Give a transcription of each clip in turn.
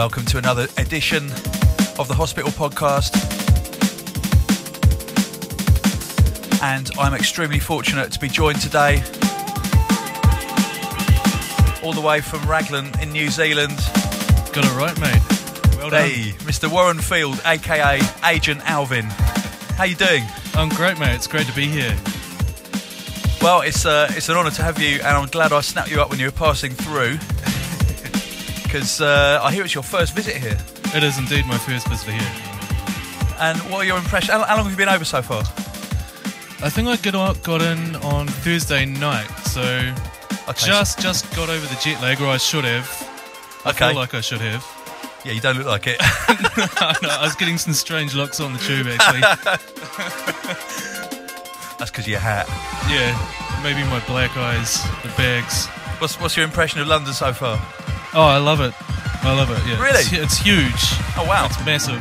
Welcome to another edition of the Hospital Podcast. And I'm extremely fortunate to be joined today, all the way from Raglan in New Zealand. Got it right, mate. Well done. Hey, Mr. Warren Field, aka Agent Alvin. How you doing? I'm great, mate. It's great to be here. Well, it's uh, it's an honour to have you, and I'm glad I snapped you up when you were passing through. Because uh, I hear it's your first visit here. It is indeed my first visit here. And what are your impressions? How, how long have you been over so far? I think I got got in on Thursday night, so Okay, just just got over the jet lag, or I should have. I Okay. feel like I should have. Yeah, you don't look like it. I, know, I was getting some strange looks on the tube, actually. That's because of your hat. yeah, maybe my black eyes, the bags. What's, what's your impression of London so far? Oh, I love it. I love it. Yeah, Really? it's, it's huge. Oh, wow. It's massive.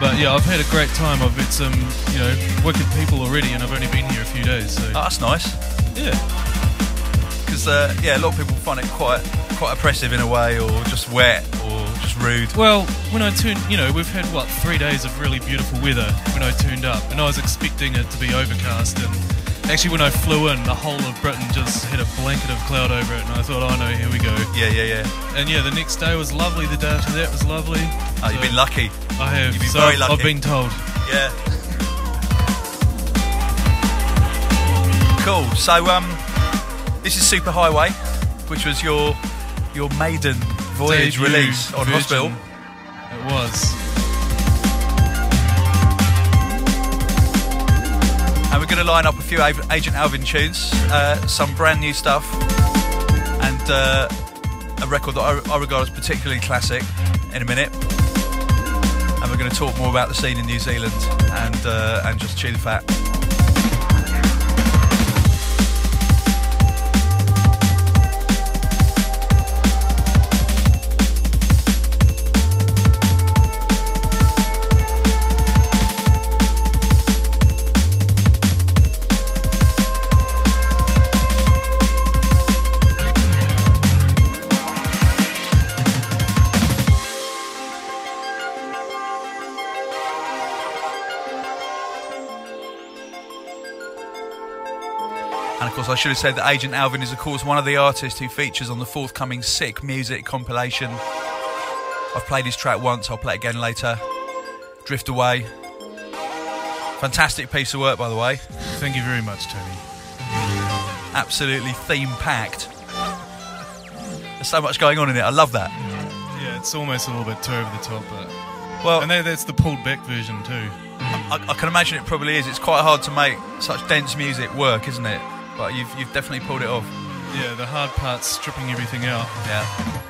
But yeah, I've had a great time. I've met some, you know, wicked people already, and I've only been here a few days. So Oh, that's nice. yeah, Because uh, yeah, a lot of people find it quite quite oppressive in a way, or just wet, or just rude. Well, when I turned, you know, we've had what three days of really beautiful weather when I turned up, and I was expecting it to be overcast. And actually, when I flew in, the whole of Britain just had a blanket of cloud over it, and I thought, oh no, here we go. Yeah, yeah, yeah. And yeah, the next day was lovely. The day after that was lovely. Oh, you've been lucky. I have. you've been so very I've- lucky. I've been told. Yeah. Cool. So um, this is Super Highway, which was your your maiden voyage Debut release on version. Hospital. It was. Going to line up a few Agent Alvin tunes, uh, some brand new stuff, and uh, a record that I, I regard as particularly classic in a minute. And we're going to talk more about the scene in New Zealand and uh, and just the fat. I should have said that Agent Alvin is, of course, one of the artists who features on the forthcoming Sick Music compilation. I've played his track once, I'll play it again later. Drift Away. Fantastic piece of work, by the way. Thank you very much, Tony. Absolutely theme packed. There's so much going on in it, I love that. Yeah, it's almost a little bit too over the top, but Well, and that- that's the pulled back version too. I, I can imagine it probably is. It's quite hard to make such dense music work, isn't it? But you've, you've definitely pulled it off. Yeah, the hard part's stripping everything out. Yeah.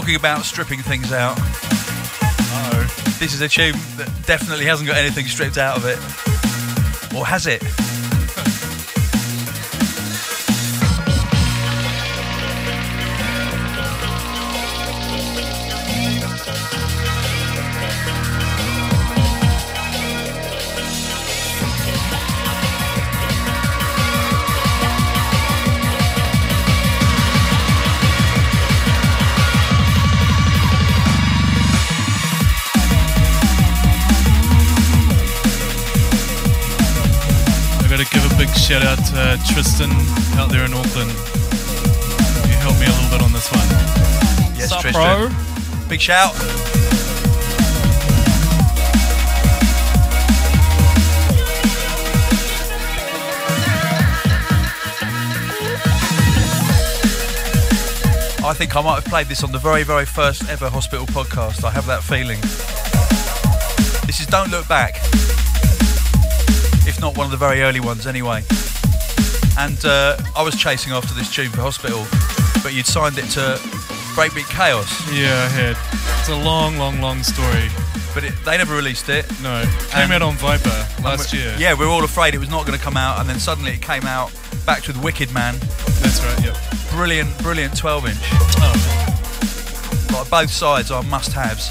Talking about stripping things out, Oh, this is a tune that definitely hasn't got anything stripped out of it. Or has it? shout out to uh, Tristan out there in Auckland. You helped me a little bit on this one. Yes, Sup, Tristan. Bro? Big shout. I think I might have played this on the very, very first ever hospital podcast. I have that feeling. This is Don't Look Back. Not one of the very early ones, anyway. And uh, I was chasing after this tune for hospital, but you'd signed it to Breakbeat Chaos. Yeah, I had. It's a long, long, long story. But it, they never released it. No, came out on Viper last year. Yeah, we were all afraid it was not going to come out, and then suddenly it came out. Backed with Wicked Man, that's right. Yep. brilliant, brilliant 12 inch. Oh, Like both sides are must-haves.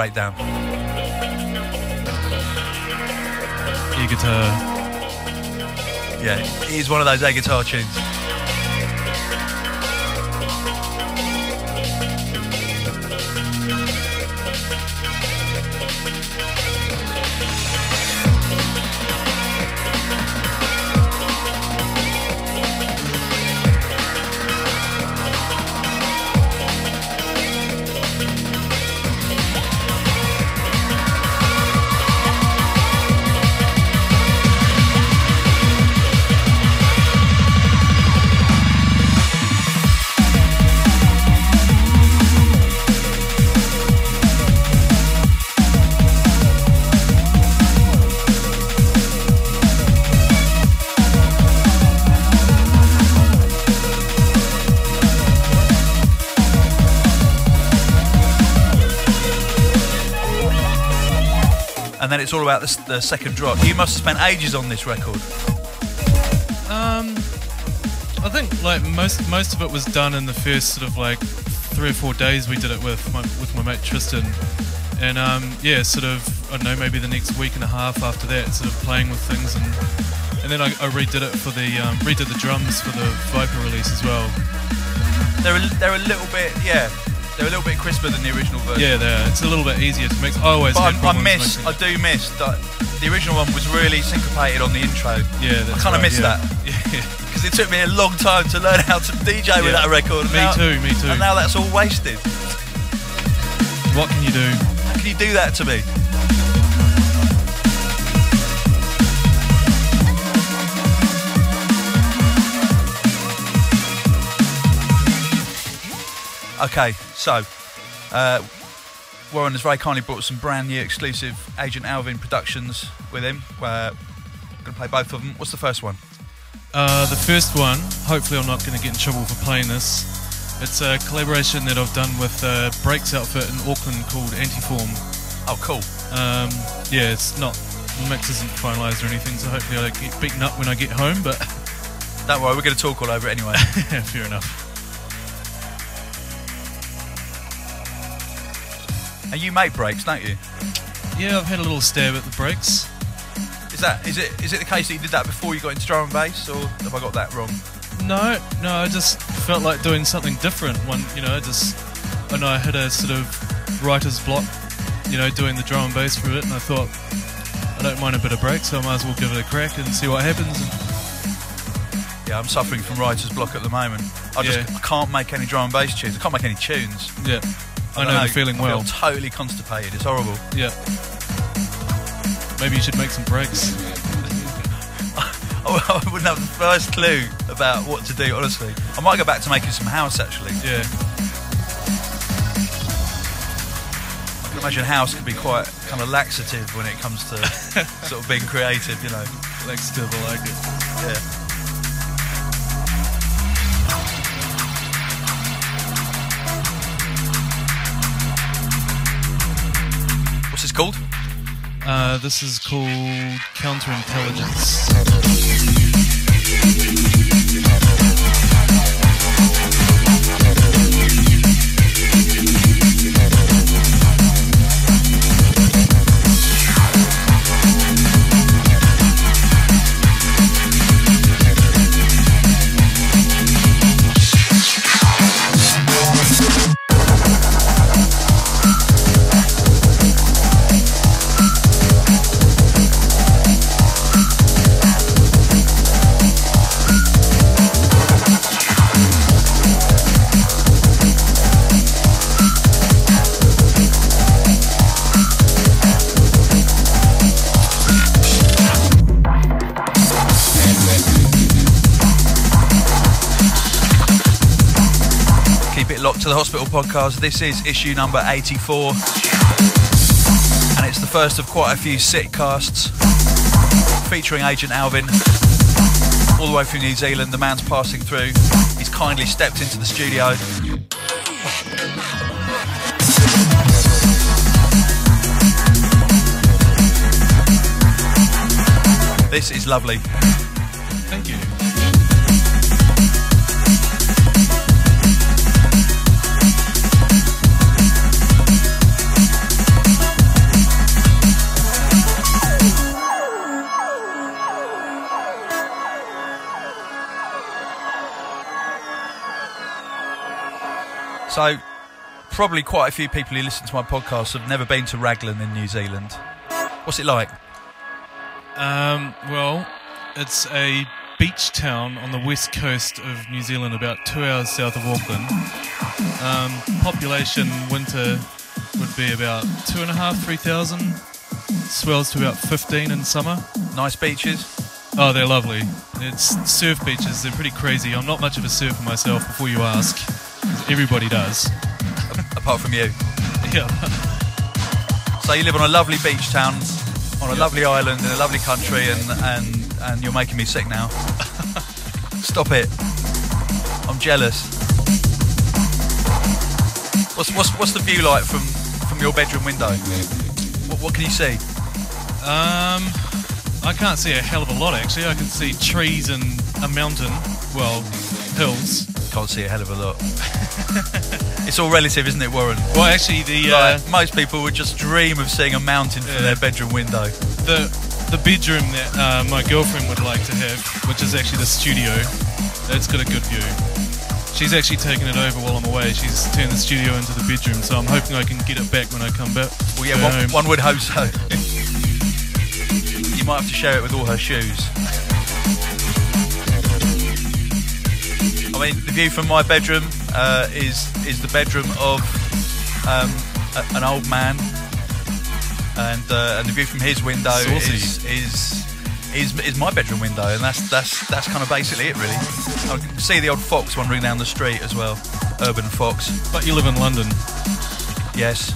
Breakdown. e guitar. Yeah, it is one of those air guitar tunes. And then it's all about the, the second drop. You must have spent ages on this record. Um, I think like most most of it was done in the first sort of like three or four days we did it with my with my mate Tristan, and um, yeah, sort of I don't know maybe the next week and a half after that, sort of playing with things and and then I, I redid it for the um, redid the drums for the Viper release as well. They're a, they're a little bit, yeah, they're a little bit crisper than the original version. Yeah, there it's a little bit easier to mix. I always But I, I miss, I do miss that the original one was really syncopated on the intro. yeah, I kind of right, miss yeah. that Yeah. because it took me a long time to learn how to DJ with Yeah. that record. Me now- too, me too. And now that's all wasted. What can you do? How can you do that to me? Okay, so uh, Warren has very kindly brought some brand new exclusive Agent Alvin productions with him. Uh, I'm going to play both of them. What's the first one? Uh, the first one, hopefully I'm not going to get in trouble for playing this. It's a collaboration that I've done with a breaks outfit in Auckland called Antiform. Oh, cool. Um, yeah, it's not, the mix isn't finalised or anything, so hopefully I get beaten up when I get home, but Don't worry, we're going to talk all over it anyway. yeah, fair enough. And you make breaks, don't you? Yeah, I've had a little stab at the breaks. Is that is it is it the case that you did that before you got into drum and bass, or have I got that wrong? No, no, I just felt like doing something different. One, you know, I just I know I had a sort of writer's block, you know, doing the drum and bass for it, and I thought I don't mind a bit of break, so I might as well give it a crack and see what happens. And Yeah, I'm suffering from writer's block at the moment. I just Yeah. I can't make any drum and bass tunes. I can't make any tunes. yeah, I, know, the feeling I well. feel totally constipated. It's horrible. Yeah. Maybe you should make some breaks. I wouldn't have the first clue about what to do. Honestly, I might go back to making some house. Actually, Yeah, I can imagine house could be quite kind of laxative when it comes to sort of being creative. You know. laxative, I like it. Yeah. This called? Uh, this is called counterintelligence. Hospital Podcast. This is issue number 84, and it's the first of quite a few sitcasts featuring Agent Alvin, all the way from New Zealand. The man's passing through. He's kindly stepped into the studio. This is lovely. So, probably quite a few people who listen to my podcast have never been to Raglan in New Zealand. What's it like? Um, well, it's a beach town on the west coast of New Zealand, about two hours south of Auckland. Um, population winter would be about two and a half, three thousand. Swells to about fifteen in summer. Nice beaches. Oh, they're lovely. It's surf beaches. They're pretty crazy. I'm not much of a surfer myself. Before you ask, everybody does. apart from you. Yeah. So you live on a lovely beach town, on a lovely island in a lovely country, and and and you're making me sick now. Stop it. I'm jealous. What's what's what's the view like from from your bedroom window? What, what can you see? Um, I can't see a hell of a lot actually. I can see trees and a mountain. Well, hills. Can't see a hell of a lot. it's all relative, isn't it, Warren? Well, actually, the uh, Like, most people would just dream of seeing a mountain from Yeah. their bedroom window. the the bedroom that uh, my girlfriend would like to have, which is actually the studio, that's got a good view. She's actually taken it over while I'm away. She's turned the studio into the bedroom, so I'm hoping I can get it back when I come back. Well, yeah, one, one would hope so. you might have to share it with all her shoes. I mean, the view from my bedroom uh, is is the bedroom of um, a, an old man, and uh, and the view from his window Saucy. is, is is is my bedroom window, and that's that's that's kind of basically it, really. I can see the old fox wandering down the street as well, urban fox. But you live in London. Yes.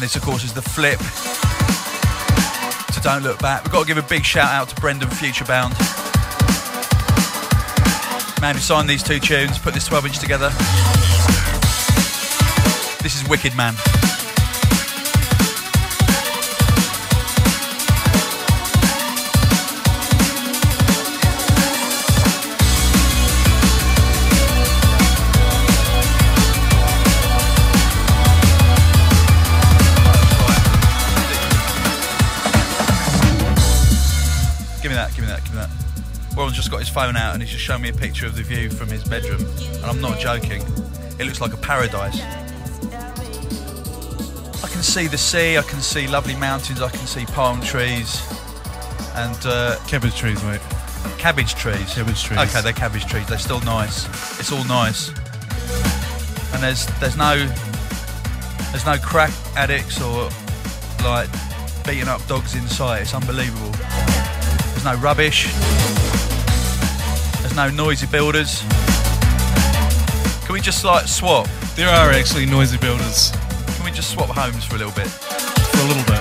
And this, of course, is the flip to Don't Look Back. We've got to give a big shout out to Brendan Futurebound. Man who signed these two tunes, put this 12 inch together. This is Wicked Man. Just got his phone out and he's just showing me a picture of the view from his bedroom. And I'm not joking. It looks like a paradise. I can see the sea, I can see lovely mountains, I can see palm trees and uh, Cabbage trees, mate. cabbage trees. Cabbage trees. Okay, they're cabbage trees. They're still nice. It's all nice. And there's there's no there's no crack addicts or like beating up dogs in sight. It's unbelievable. There's no rubbish. There's no noisy builders. Can we just like swap? There are actually noisy builders Can we just swap homes for a little bit? for a little bit.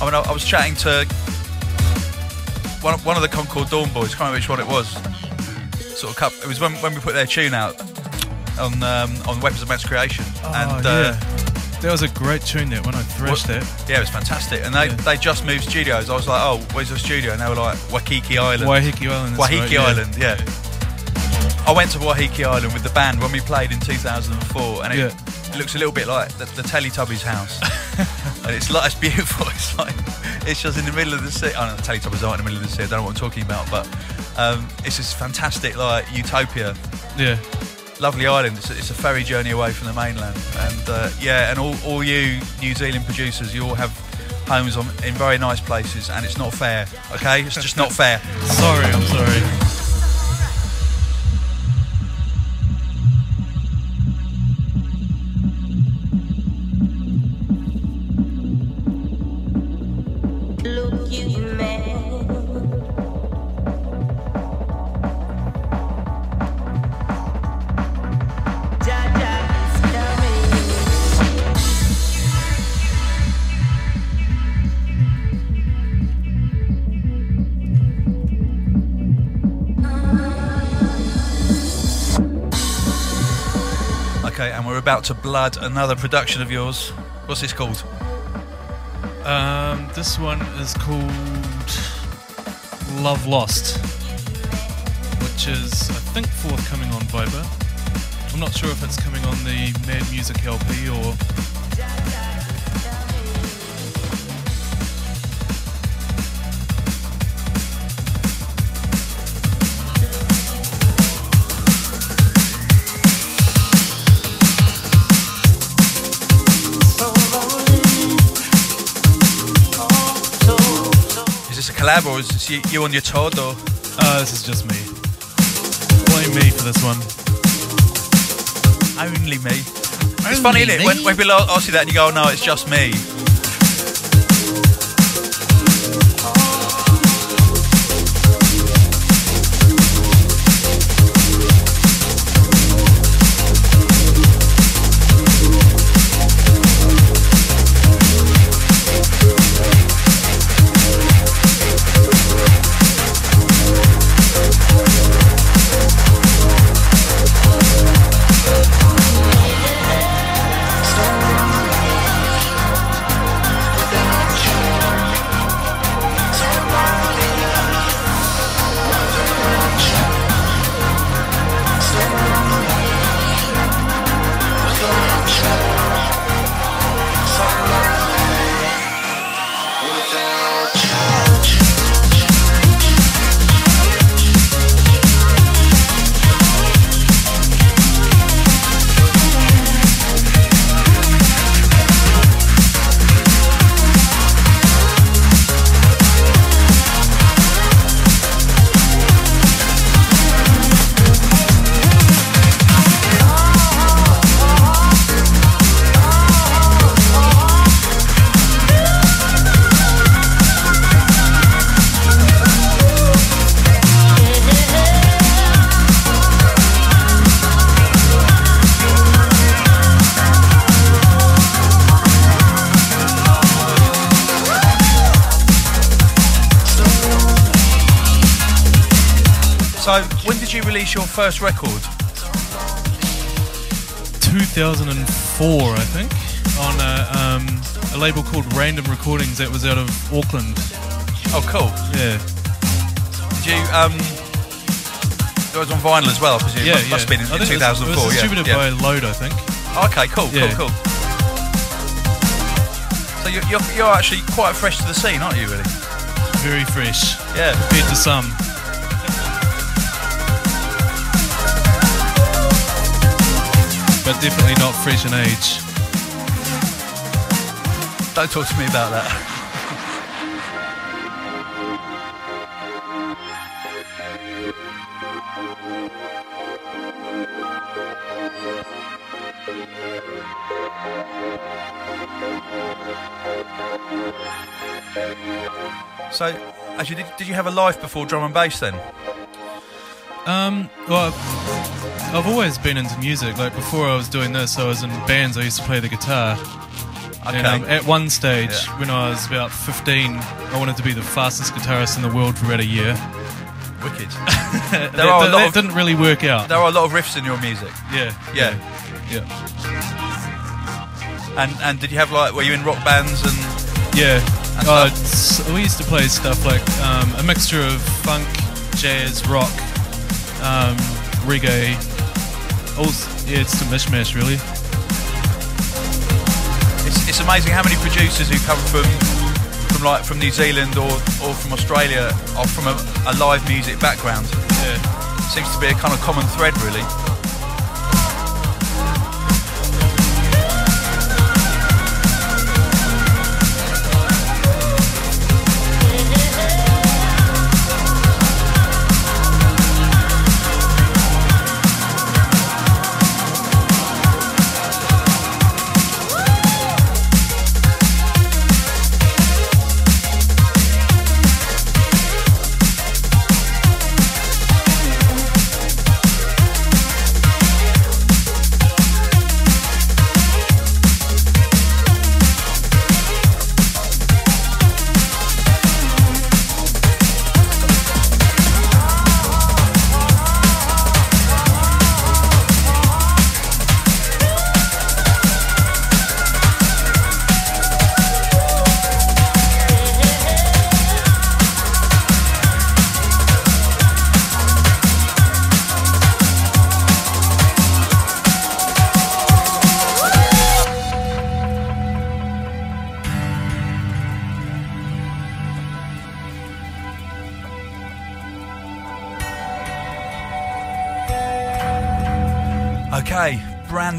I mean, I, I was chatting to one, one of the Concord Dawn boys. Can't remember which one it was. Sort of, cup, it was when, when we put their tune out. on um, on Weapons of Mass Creation, Oh, and yeah. uh, That was a great tune that when I thrashed What- it. yeah, it was fantastic. And they, Yeah. they just moved studios. I was like, oh, where's your studio? And they were like, Waikiki Island. Waikiki Island. Waiheke right, yeah. Island, yeah. I went to Waikiki Island with the band when we played in 2004, and it, Yeah. it looks a little bit like the, the Teletubbies house. and it's like it's beautiful. It's like it's just in the middle of the sea. I don't know the Teletubbies aren't in the middle of the sea. I don't know what I'm talking about, but um, it's this fantastic like utopia. Yeah. Lovely island. It's a, it's a ferry journey away from the mainland, and uh, yeah, and all, all you New Zealand producers, you all have homes on, in very nice places, and it's not fair. Okay, it's just not fair. Sorry, I'm sorry. Okay, and we're about to blood another production of yours. What's this called? Um, this one is called Love Lost, which is, I think, forthcoming on Viper. I'm not sure if it's coming on the Mad Music LP or. Collab or is this you, you on your Todd or? Uh, this is just me. Blame me for this one. Only me. It's funny, isn't it? When, when people ask you that and you go, oh, no, it's just me. So, when did you release your first record? 2004, I think, on a, um, a label called Random Recordings that was out of Auckland. Oh, cool. Yeah. Did you, um, it was on vinyl as well, I presume. Yeah, must, must have been in, in think it 2004. It was, yeah, distributed yeah. by Load, I think. Okay, cool, Yeah. cool, cool. So you're, you're, you're actually quite fresh to the scene, aren't you, really? Very fresh Yeah. compared to some. But definitely not fresh in age. Don't talk to me about that. So, actually, did, did you have a life before drum and bass then? Um, well, I've always been into music. Like before I was doing this, I was in bands. I used to play the guitar. Okay. And um, at one stage, Yeah. when I was about 15, I wanted to be the fastest guitarist in the world for about a year. Wicked. there There are a that, lot that of- didn't really work out. There are a lot of riffs in your music. yeah, Yeah. yeah, yeah. And and did you have like were you in rock bands and Yeah. And Uh, stuff. s- we used to play stuff like um, a mixture of funk, jazz, rock, um, reggae. Yeah, it's a mishmash really. it's, it's amazing how many producers who come from from like from New Zealand or, or from Australia are from a, a live music background. Yeah. Seems to be a kind of common thread really.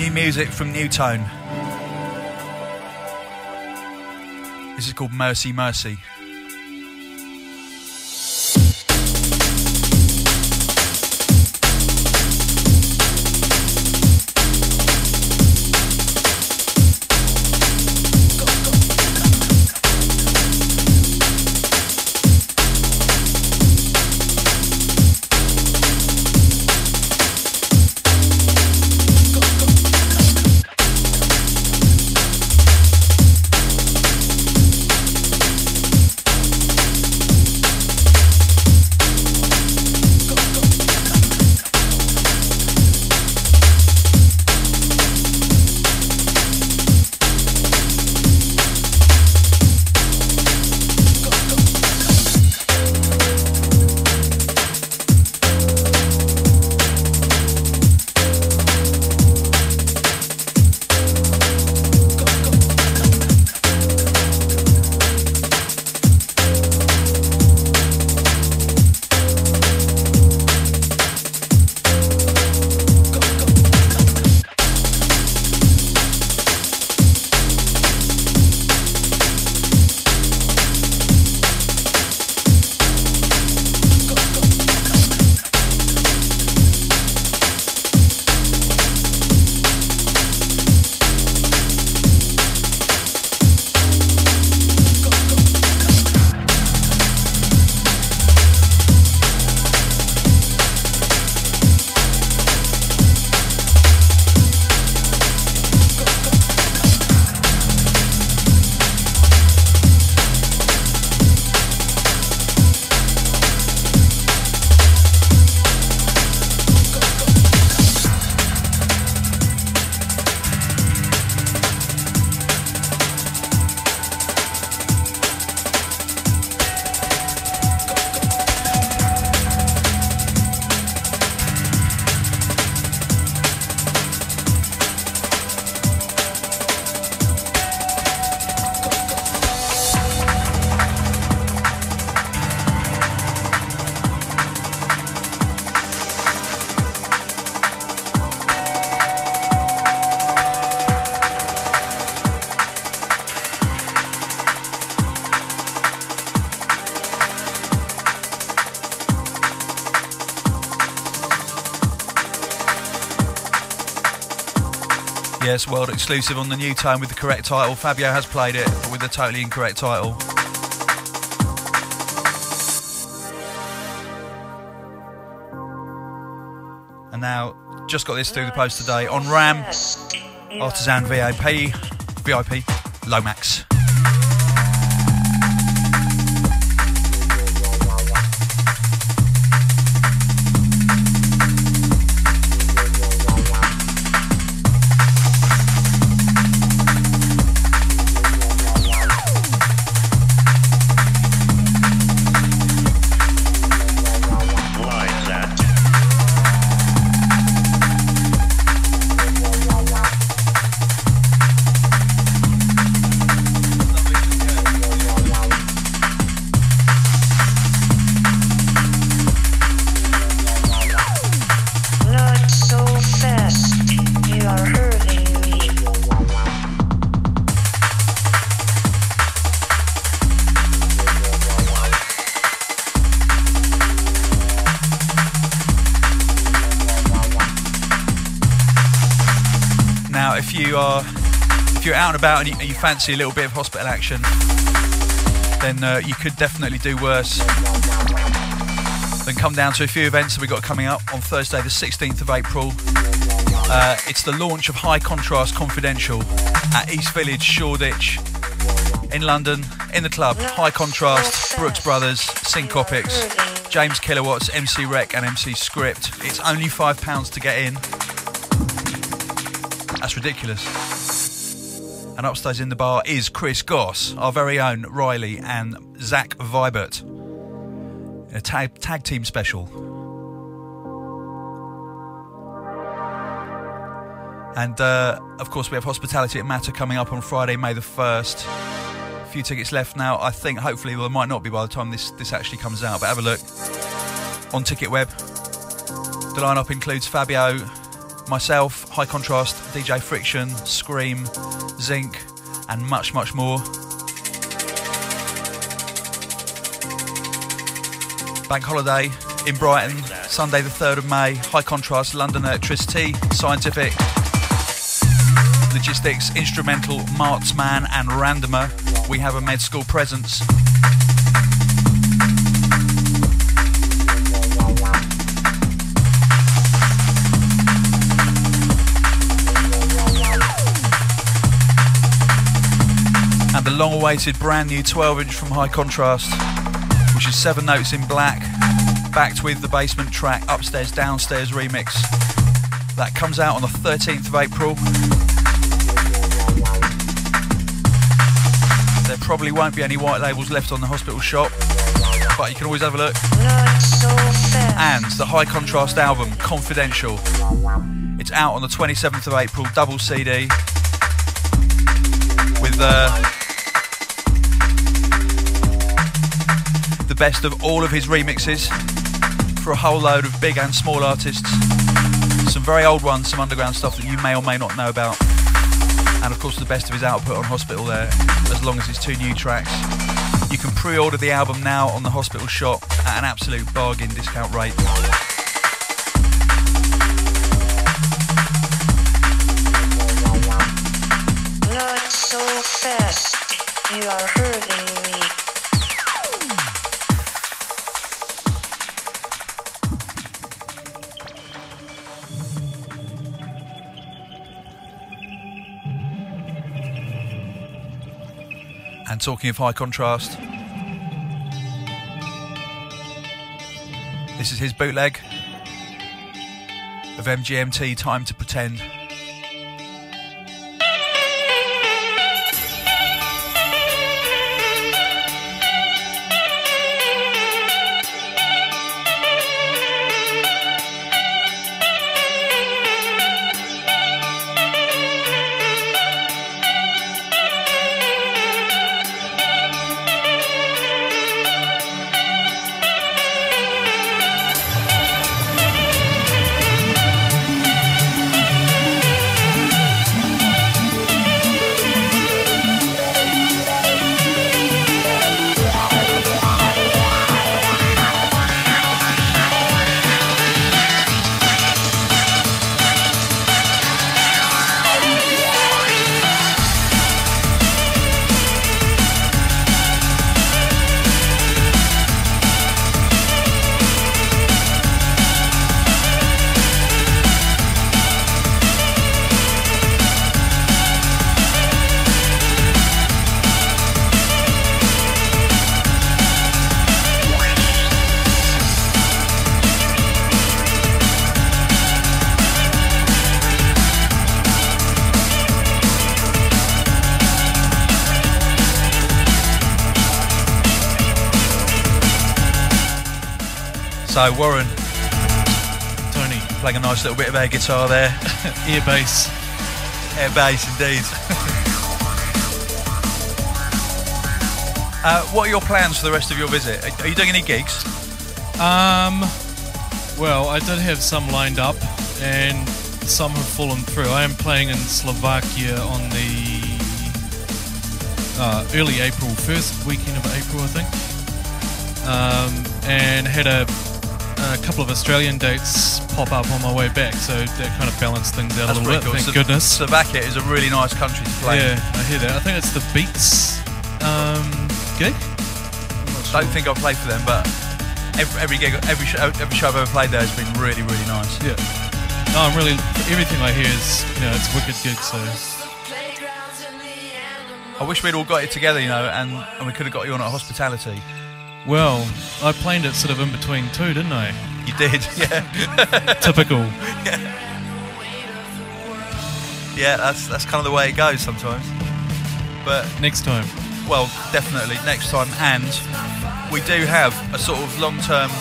New music from Nu:Tone. This is called Mercy Mercy. Yes, world exclusive on the Nu:Tone with the correct title. Fabio has played it, but with the totally incorrect title. And now, just got this through the post today on RAM, Artisan VIP, VIP, Lomax. Out and about and you, you fancy a little bit of hospital action, then uh, you could definitely do worse than come down to a few events that we've got coming up on Thursday, the 16th of April. Uh, it's the launch of High Contrast Confidential at East Village, Shoreditch, in London, in the club. High Contrast, Brooks Brothers, Syncopics, James Kilowatts, MC Rec, and MC Script. It's only £5 to get in. That's ridiculous. And upstairs in the bar is Chris Goss, our very own Riley, and Zach Vibert. A tag, tag team special. And uh, of course, we have hospitality at Matter coming up on Friday, May the 1st. A few tickets left now. I think hopefully well, there might not be by the time this, this actually comes out, but have a look on Ticketweb. The lineup includes Fabio, myself, High Contrast, DJ Friction, Skream, Zinc, and much, much more. Bank holiday in Brighton, Sunday the 3rd of May. High Contrast, London Electricity, Cyantific, Logistics, Instra:mental, Marksman, and Randomer. We have a med school presence. The long awaited brand new 12 inch from High Contrast, which is seven notes in black, backed with the basement track upstairs, downstairs remix. That comes out on the 13th of April. There probably won't be any white labels left on the hospital shop, but you can always have a look. And the High Contrast album, Confidential. It's out on the 27th of April, double CD, with uh, the best of all of his remixes for a whole load of big and small artists. Some very old ones, some underground stuff that you may or may not know about. And of course, the best of his output on Hospital there, as long as it's two new tracks. You can pre order the album now on the Hospital shop at an absolute bargain discount rate. So fast. You are hurting And talking of high contrast, this is his bootleg of MGMT Time to Pretend. So, Warren Tony, playing a nice little bit of air guitar there. ear bass. Air bass, indeed. uh, what are your plans for the rest of your visit? Are- Are you doing any gigs? Um, well, I did have some lined up, and some have fallen through. I am playing in Slovakia on the uh, early April, first weekend of April, I think. Um, and had a a couple of Australian dates pop up on my way back, so that kind of balanced things out That's a little bit. cool. Thank Slovakia goodness. Slovakia is a really nice country to play. Yeah, I hear that. I think it's the Beats um, gig. Sure. Don't think I've played for them, but every, every gig, every show, every show I've ever played there has been really, really nice. Yeah. No, I'm really. Everything I hear is, you know, it's wicked gig. So I wish we'd all got it together, you know, and, and we could have got you on at hospitality. Well, I planned it sort of in between two, didn't I? You did, yeah, Typical. yeah. That's that's kind of the way it goes sometimes. But Next time. well, definitely next time. And we do have a sort of long-term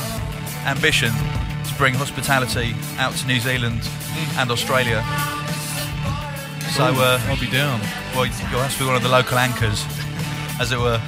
ambition to bring hospitality out to New Zealand and Australia. So, Cool. uh, I'll be down. well, you'll have to be one of the local anchors, as it were.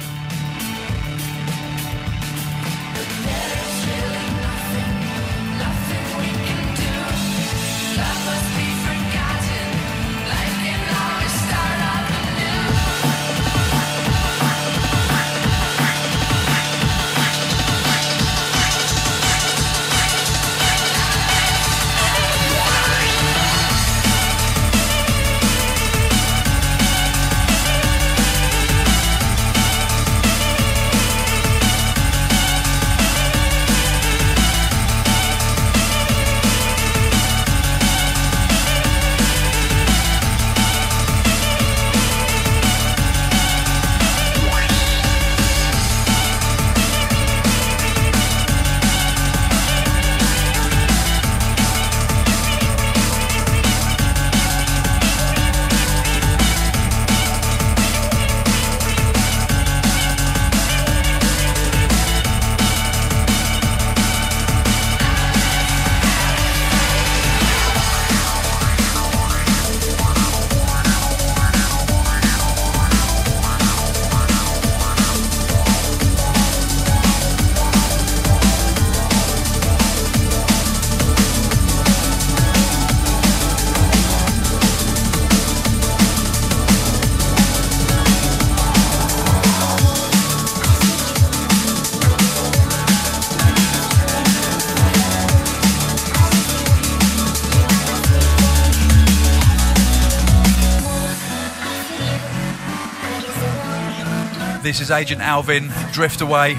This is Agent Alvin, Drift Away,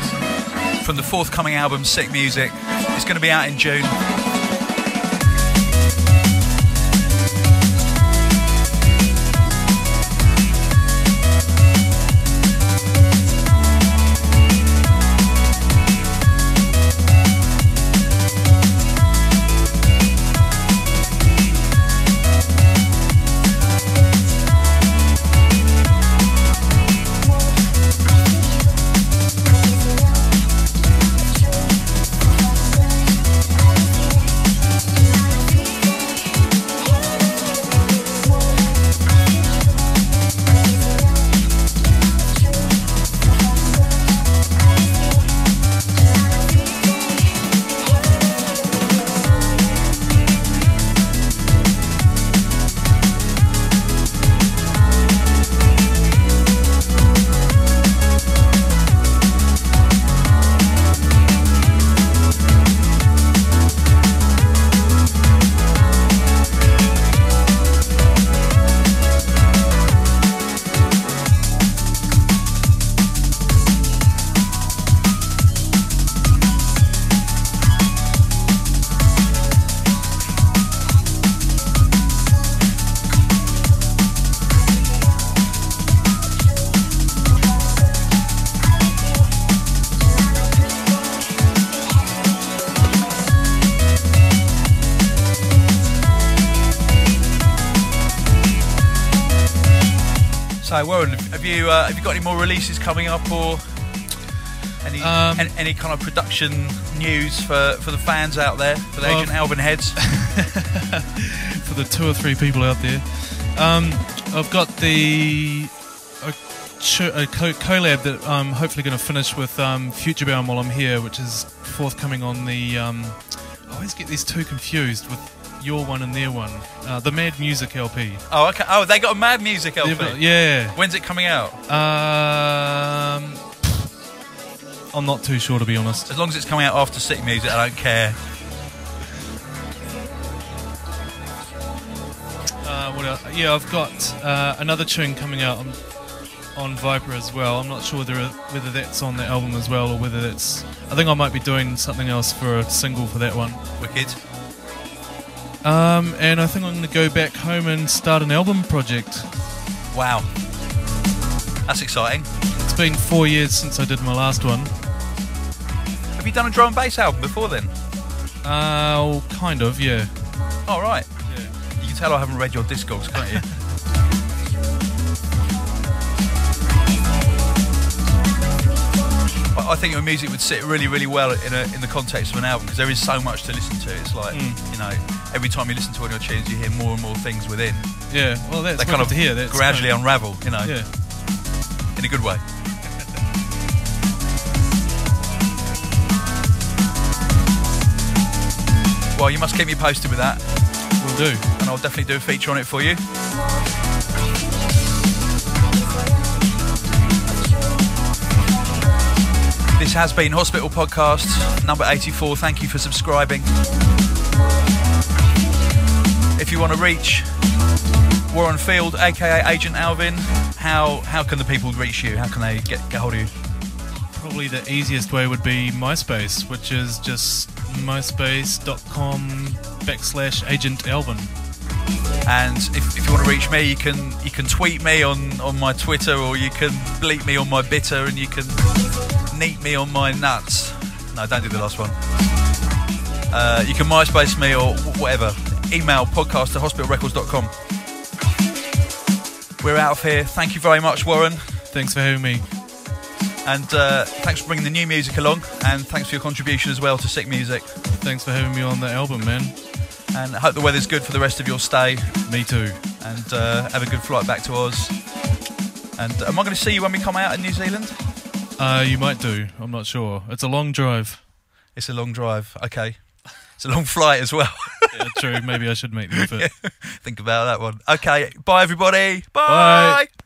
from the forthcoming album Sick Music. It's going to be out in June. So, Warren, have you uh, have you got any more releases coming up, or any Um, any, any kind of production news for, for the fans out there, for the Well- Agent Alvin heads? for the two or three people out there. Um, I've got the a, a co- collab that I'm hopefully going to finish with um, Futurebound while I'm here, which is forthcoming on the. Um, I always get these two confused with your one and their one. Uh, the Mad Music LP. Oh, okay. Oh, they got a Mad Music LP. They've got- yeah. When's it coming out? Um, I'm not too sure to be honest. As long as it's coming out after Sick Music, I don't care. Uh, what else? Yeah, I've got uh, another tune coming out on, on Viper as well. I'm not sure whether whether that's on the album as well or whether that's. I think I might be doing something else for a single for that one. Wicked. Um, and I think I'm going to go back home and start an album project. Wow. That's exciting. It's been four years since I did my last one. Have you done a drum and bass album before then? Uh, well, kind of, yeah. All right. Yeah. You can tell I haven't read your Discogs, can't you? I think your music would sit really, really well in, a, in the context of an album because there is so much to listen to. It's like, Mm. you know, every time you listen to one of your tunes, you hear more and more things within. Yeah, well, that's They kind of to hear. That's gradually kind unravel, you know, yeah. in a good way. Well, you must keep me posted with that, We'll do. and I'll definitely do a feature on it for you. This has been Hospital Podcast number 84. Thank you for subscribing. If you want to reach Warren Field, aka Agent Alvin, how how can the people reach you? How can they get, get hold of you? Probably the easiest way would be MySpace, which is just myspace.com backslash agent Alvin. And if, if you want to reach me, you can you can tweet me on, on my Twitter, or you can bleep me on my bitter, and you can neat me on my nuts. No, don't do the last one. Uh, you can MySpace me or whatever. Email podcast at hospitalrecords.com. We're out of here. Thank you very much, Warren. Thanks for having me. And uh, thanks for bringing the new music along. And thanks for your contribution as well to Sick Music. Thanks for having me on the album, man. And I hope the weather's good for the rest of your stay. Me too. And uh, have a good flight back to Oz. And am I going to see you when we come out in New Zealand? Uh, you might do. I'm not sure. It's a long drive. It's a long drive. Okay. It's a long flight as well. Yeah, true. Maybe I should make the effort. Think about that one. Okay. Bye, everybody. Bye. Bye.